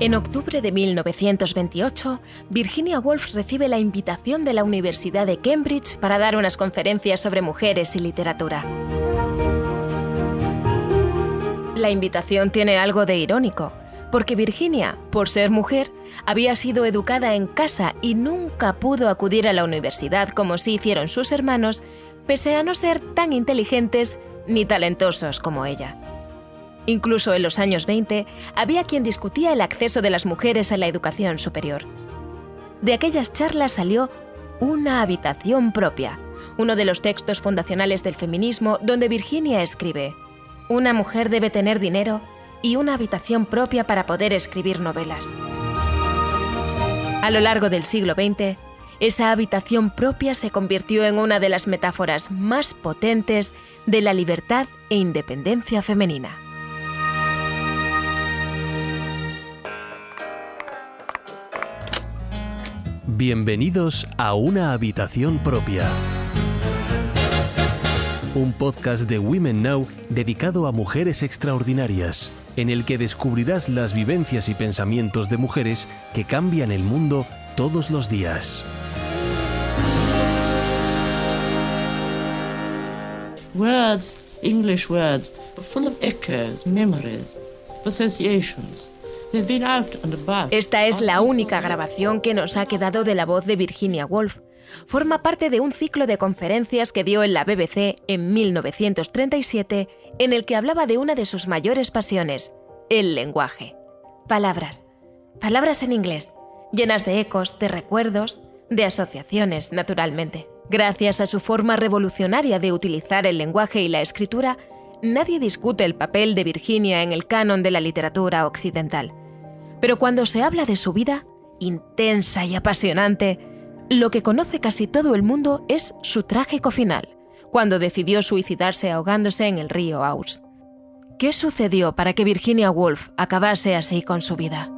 En octubre de 1928, Virginia Woolf recibe la invitación de la Universidad de Cambridge para dar unas conferencias sobre mujeres y literatura. La invitación tiene algo de irónico, porque Virginia, por ser mujer, había sido educada en casa y nunca pudo acudir a la universidad como sí hicieron sus hermanos, pese a no ser tan inteligentes ni talentosos como ella. Incluso en los años 20 había quien discutía el acceso de las mujeres a la educación superior. De aquellas charlas salió Una habitación propia, uno de los textos fundacionales del feminismo donde Virginia escribe, Una mujer debe tener dinero y una habitación propia para poder escribir novelas. A lo largo del siglo XX, esa habitación propia se convirtió en una de las metáforas más potentes de la libertad e independencia femenina. Bienvenidos a Una Habitación Propia. Un podcast de Women Now dedicado a mujeres extraordinarias, en el que descubrirás las vivencias y pensamientos de mujeres que cambian el mundo todos los días. Words, English words, full of echoes, memories, associations. Esta es la única grabación que nos ha quedado de la voz de Virginia Woolf. Forma parte de un ciclo de conferencias que dio en la BBC en 1937 en el que hablaba de una de sus mayores pasiones, el lenguaje. Palabras. Palabras en inglés, llenas de ecos, de recuerdos, de asociaciones, naturalmente. Gracias a su forma revolucionaria de utilizar el lenguaje y la escritura, nadie discute el papel de Virginia en el canon de la literatura occidental. Pero cuando se habla de su vida, intensa y apasionante, lo que conoce casi todo el mundo es su trágico final, cuando decidió suicidarse ahogándose en el río Aus. ¿Qué sucedió para que Virginia Woolf acabase así con su vida?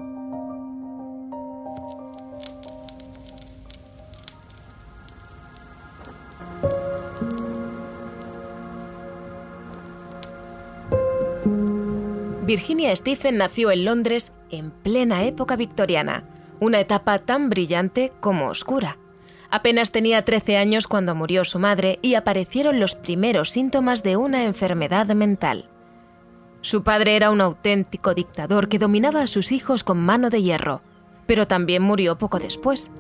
Virginia Stephen nació en Londres en plena época victoriana, una etapa tan brillante como oscura. Apenas tenía 13 años cuando murió su madre y aparecieron los primeros síntomas de una enfermedad mental. Su padre era un auténtico dictador que dominaba a sus hijos con mano de hierro, pero también murió poco después.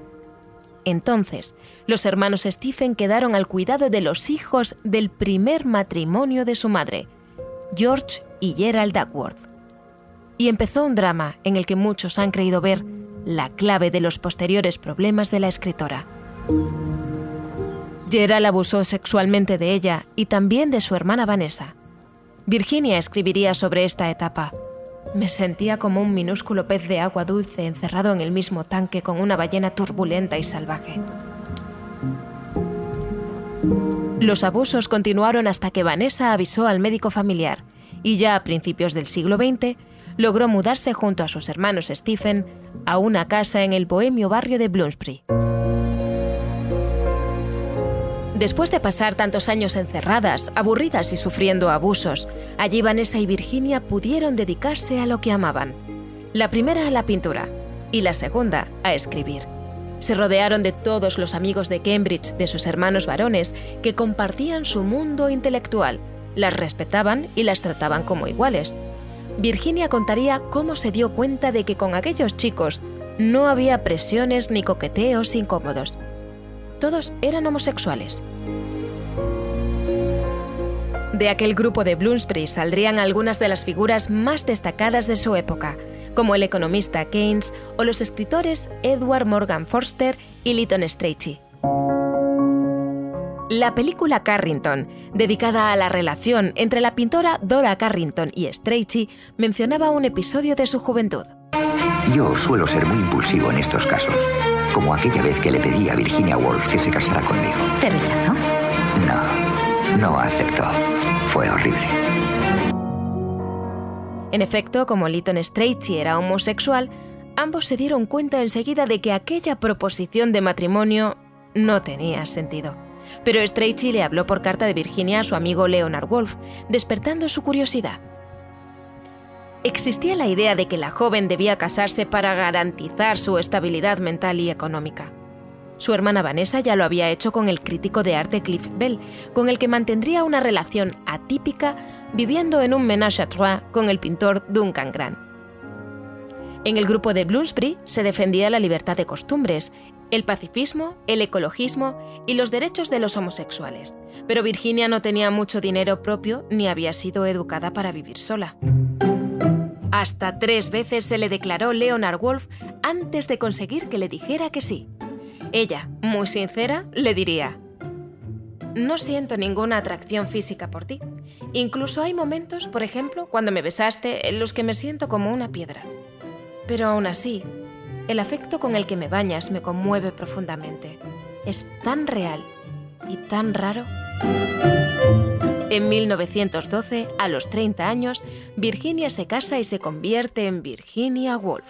Entonces, los hermanos Stephen quedaron al cuidado de los hijos del primer matrimonio de su madre, George y Gerald Duckworth. Y empezó un drama en el que muchos han creído ver la clave de los posteriores problemas de la escritora. Gerald abusó sexualmente de ella y también de su hermana Vanessa. Virginia escribiría sobre esta etapa. Me sentía como un minúsculo pez de agua dulce encerrado en el mismo tanque con una ballena turbulenta y salvaje. Los abusos continuaron hasta que Vanessa avisó al médico familiar y ya a principios del siglo XX logró mudarse junto a sus hermanos Stephen a una casa en el bohemio barrio de Bloomsbury. Después de pasar tantos años encerradas, aburridas y sufriendo abusos, allí Vanessa y Virginia pudieron dedicarse a lo que amaban. La primera a la pintura y la segunda a escribir. Se rodearon de todos los amigos de Cambridge, de sus hermanos varones, que compartían su mundo intelectual, las respetaban y las trataban como iguales. Virginia contaría cómo se dio cuenta de que con aquellos chicos no había presiones ni coqueteos incómodos. Todos eran homosexuales. De aquel grupo de Bloomsbury saldrían algunas de las figuras más destacadas de su época, como el economista Keynes o los escritores Edward Morgan Forster y Lytton Strachey. La película Carrington, dedicada a la relación entre la pintora Dora Carrington y Strachey, mencionaba un episodio de su juventud. Yo suelo ser muy impulsivo en estos casos, como aquella vez que le pedí a Virginia Woolf que se casara conmigo. ¿Te rechazó? No, no aceptó. Fue horrible. En efecto, como Lytton Strachey era homosexual, ambos se dieron cuenta enseguida de que aquella proposición de matrimonio no tenía sentido. Pero Strachey le habló por carta de Virginia a su amigo Leonard Wolf, despertando su curiosidad. existía la idea de que la joven debía casarse para garantizar su estabilidad mental y económica. Su hermana Vanessa ya lo había hecho con el crítico de arte Cliff Bell, con el que mantendría una relación atípica viviendo en un ménage à trois con el pintor Duncan Grant. En el grupo de Bloomsbury se defendía la libertad de costumbres, el pacifismo, el ecologismo y los derechos de los homosexuales, pero Virginia no tenía mucho dinero propio ni había sido educada para vivir sola. Hasta tres veces se le declaró Leonard Wolf antes de conseguir que le dijera que sí. Ella, muy sincera, le diría, no siento ninguna atracción física por ti. Incluso hay momentos, por ejemplo, cuando me besaste, en los que me siento como una piedra. Pero aún así, el afecto con el que me bañas me conmueve profundamente. Es tan real y tan raro. En 1912, a los 30 años, Virginia se casa y se convierte en Virginia Woolf.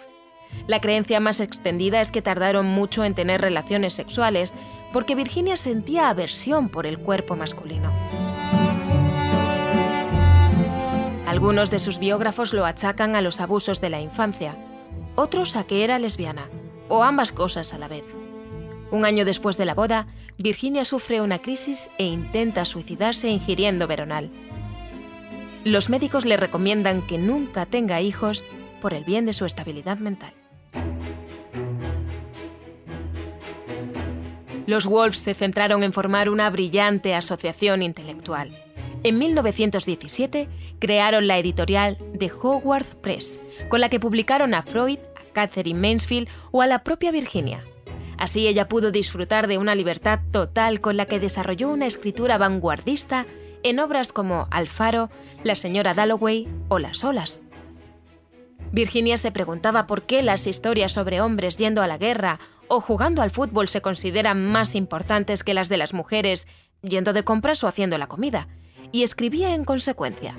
La creencia más extendida es que tardaron mucho en tener relaciones sexuales porque Virginia sentía aversión por el cuerpo masculino. Algunos de sus biógrafos lo achacan a los abusos de la infancia, otros a que era lesbiana, o ambas cosas a la vez. Un año después de la boda, Virginia sufre una crisis e intenta suicidarse ingiriendo veronal. Los médicos le recomiendan que nunca tenga hijos por el bien de su estabilidad mental. Los Wolves se centraron en formar una brillante asociación intelectual. En 1917 crearon la editorial The Howard Press, con la que publicaron a Freud, a Catherine Mansfield o a la propia Virginia. Así ella pudo disfrutar de una libertad total con la que desarrolló una escritura vanguardista en obras como Alfaro, La señora Dalloway o Las olas. Virginia se preguntaba por qué las historias sobre hombres yendo a la guerra o jugando al fútbol se consideran más importantes que las de las mujeres yendo de compras o haciendo la comida, y escribía en consecuencia.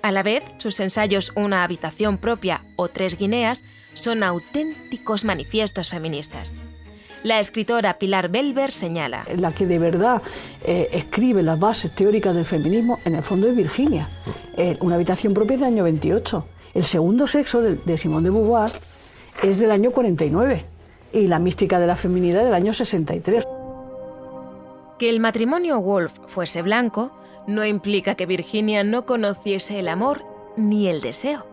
A la vez, sus ensayos Una habitación propia o Tres Guineas son auténticos manifiestos feministas. La escritora Pilar Belver señala. La que de verdad eh, escribe las bases teóricas del feminismo, en el fondo es Virginia. Una habitación propia es del año 28. El segundo sexo de, de Simone de Beauvoir es del año 49 y la mística de la feminidad del año 63. Que el matrimonio Wolf fuese blanco no implica que Virginia no conociese el amor ni el deseo.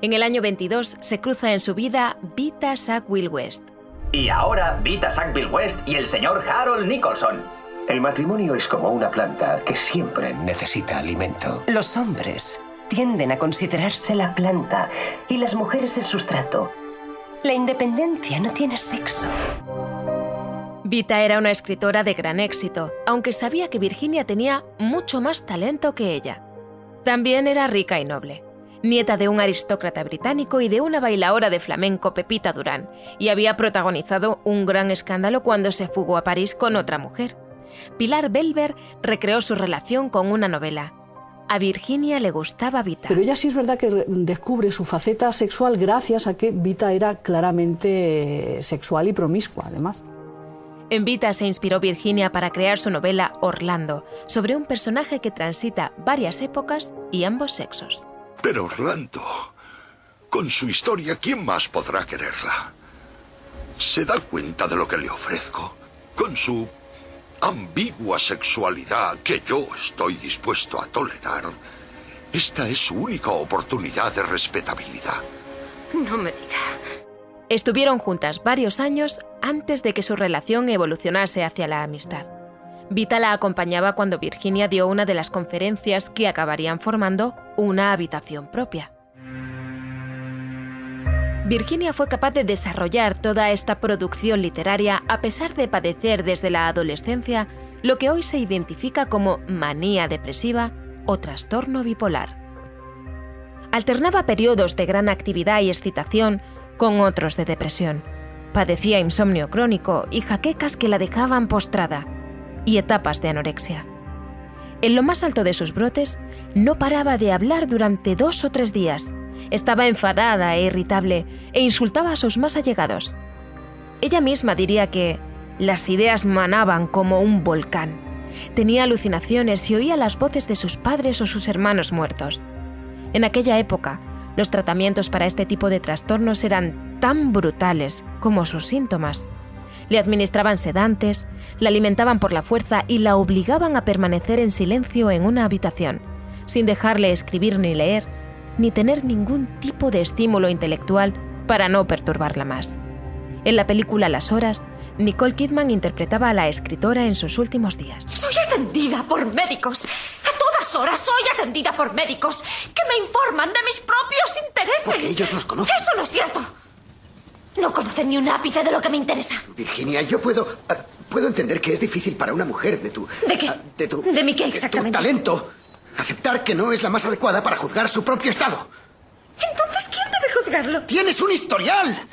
En el año 22 se cruza en su vida Vita Sackville West. Y ahora Vita Sackville West y el señor Harold Nicholson. El matrimonio es como una planta que siempre necesita alimento. Los hombres tienden a considerarse la planta y las mujeres el sustrato. La independencia no tiene sexo. Vita era una escritora de gran éxito, aunque sabía que Virginia tenía mucho más talento que ella. También era rica y noble, nieta de un aristócrata británico y de una bailaora de flamenco Pepita Durán, y había protagonizado un gran escándalo cuando se fugó a París con otra mujer. Pilar Belver recreó su relación con una novela, a Virginia le gustaba Vita. Pero ella sí es verdad que descubre su faceta sexual gracias a que Vita era claramente sexual y promiscua, además. En Vita se inspiró Virginia para crear su novela Orlando, sobre un personaje que transita varias épocas y ambos sexos. Pero Orlando, con su historia, ¿quién más podrá quererla? ¿Se da cuenta de lo que le ofrezco? Con su ambigua sexualidad que yo estoy dispuesto a tolerar, esta es su única oportunidad de respetabilidad. No me diga. Estuvieron juntas varios años antes de que su relación evolucionase hacia la amistad. Vita la acompañaba cuando Virginia dio una de las conferencias que acabarían formando una habitación propia. Virginia fue capaz de desarrollar toda esta producción literaria a pesar de padecer desde la adolescencia lo que hoy se identifica como manía depresiva o trastorno bipolar. Alternaba periodos de gran actividad y excitación con otros de depresión. Padecía insomnio crónico y jaquecas que la dejaban postrada, y etapas de anorexia. En lo más alto de sus brotes, no paraba de hablar durante dos o tres días estaba enfadada e irritable e insultaba a sus más allegados. Ella misma diría que las ideas manaban como un volcán. Tenía alucinaciones y oía las voces de sus padres o sus hermanos muertos. En aquella época, los tratamientos para este tipo de trastornos eran tan brutales como sus síntomas. Le administraban sedantes, la alimentaban por la fuerza y la obligaban a permanecer en silencio en una habitación, sin dejarle escribir ni leer, ni tener ningún tipo de estímulo intelectual para no perturbarla más. En la película Las Horas, Nicole Kidman interpretaba a la escritora en sus últimos días. Soy atendida por médicos. Horas soy atendida por médicos que me informan de mis propios intereses. Porque ellos los conocen. Eso no es cierto. No conocen ni un ápice de lo que me interesa. Virginia, yo puedo. ah, puedo entender que es difícil para una mujer de tu. ¿De qué? ah, de tu. ¿De mi qué de tu exactamente? talento. Aceptar que no es la más adecuada para juzgar su propio estado. Entonces, ¿quién debe juzgarlo? ¡Tienes un historial!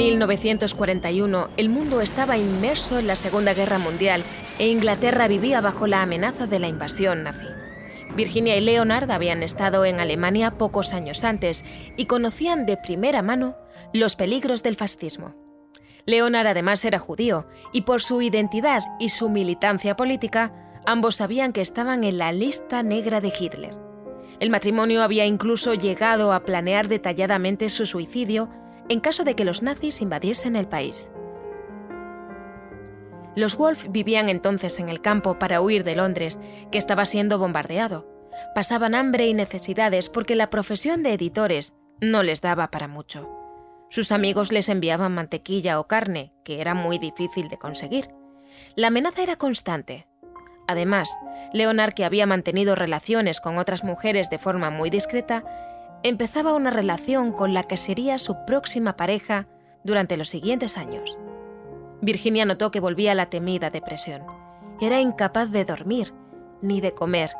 1941, el mundo estaba inmerso en la Segunda Guerra Mundial e Inglaterra vivía bajo la amenaza de la invasión nazi. Virginia y Leonard habían estado en Alemania pocos años antes y conocían de primera mano los peligros del fascismo. Leonard además era judío y por su identidad y su militancia política, ambos sabían que estaban en la lista negra de Hitler. El matrimonio había incluso llegado a planear detalladamente su suicidio en caso de que los nazis invadiesen el país. Los Wolf vivían entonces en el campo para huir de Londres, que estaba siendo bombardeado. Pasaban hambre y necesidades porque la profesión de editores no les daba para mucho. Sus amigos les enviaban mantequilla o carne, que era muy difícil de conseguir. La amenaza era constante. Además, Leonard, que había mantenido relaciones con otras mujeres de forma muy discreta, empezaba una relación con la que sería su próxima pareja durante los siguientes años. Virginia notó que volvía la temida depresión. Era incapaz de dormir, ni de comer,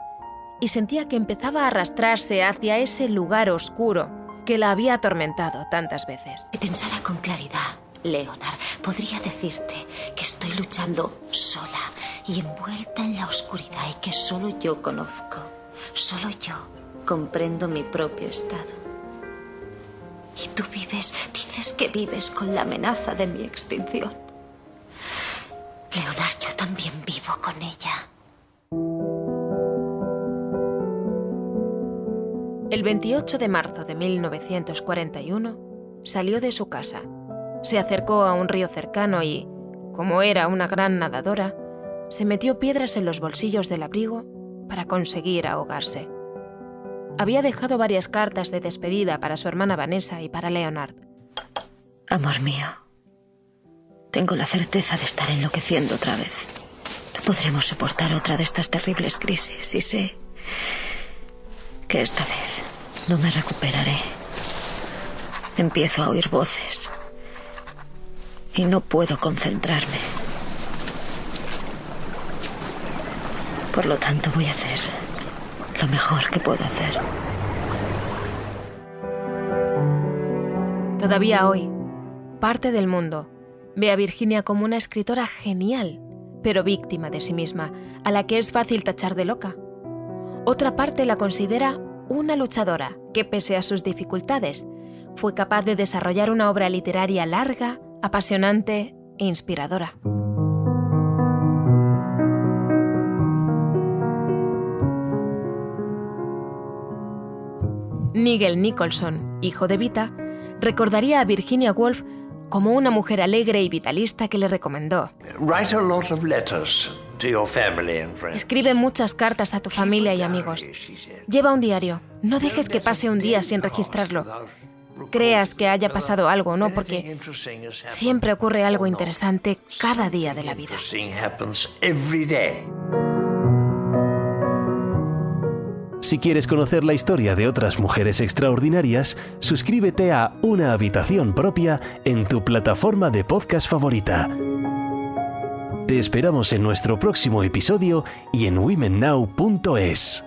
y sentía que empezaba a arrastrarse hacia ese lugar oscuro que la había atormentado tantas veces. Si pensara con claridad, Leonard, podría decirte que estoy luchando sola y envuelta en la oscuridad y que solo yo conozco, solo yo comprendo mi propio estado. Y tú vives, dices que vives con la amenaza de mi extinción. Leonard, yo también vivo con ella. El 28 de marzo de 1941 salió de su casa, se acercó a un río cercano y, como era una gran nadadora, se metió piedras en los bolsillos del abrigo para conseguir ahogarse. Había dejado varias cartas de despedida para su hermana Vanessa y para Leonard. Amor mío, tengo la certeza de estar enloqueciendo otra vez. No podremos soportar otra de estas terribles crisis y sé que esta vez no me recuperaré. Empiezo a oír voces y no puedo concentrarme. Por lo tanto, voy a hacer lo mejor que puedo hacer. Todavía hoy, parte del mundo ve a Virginia como una escritora genial, pero víctima de sí misma, a la que es fácil tachar de loca. Otra parte la considera una luchadora que, pese a sus dificultades, fue capaz de desarrollar una obra literaria larga, apasionante e inspiradora. Nigel Nicholson, hijo de Vita, recordaría a Virginia Woolf como una mujer alegre y vitalista que le recomendó. Escribe muchas cartas a tu familia y amigos. Lleva un diario. No dejes que pase un día sin registrarlo. Creas que haya pasado algo, ¿no? Porque siempre ocurre algo interesante cada día de la vida. Si quieres conocer la historia de otras mujeres extraordinarias, suscríbete a Una habitación propia en tu plataforma de podcast favorita. Te esperamos en nuestro próximo episodio y en womennow.es.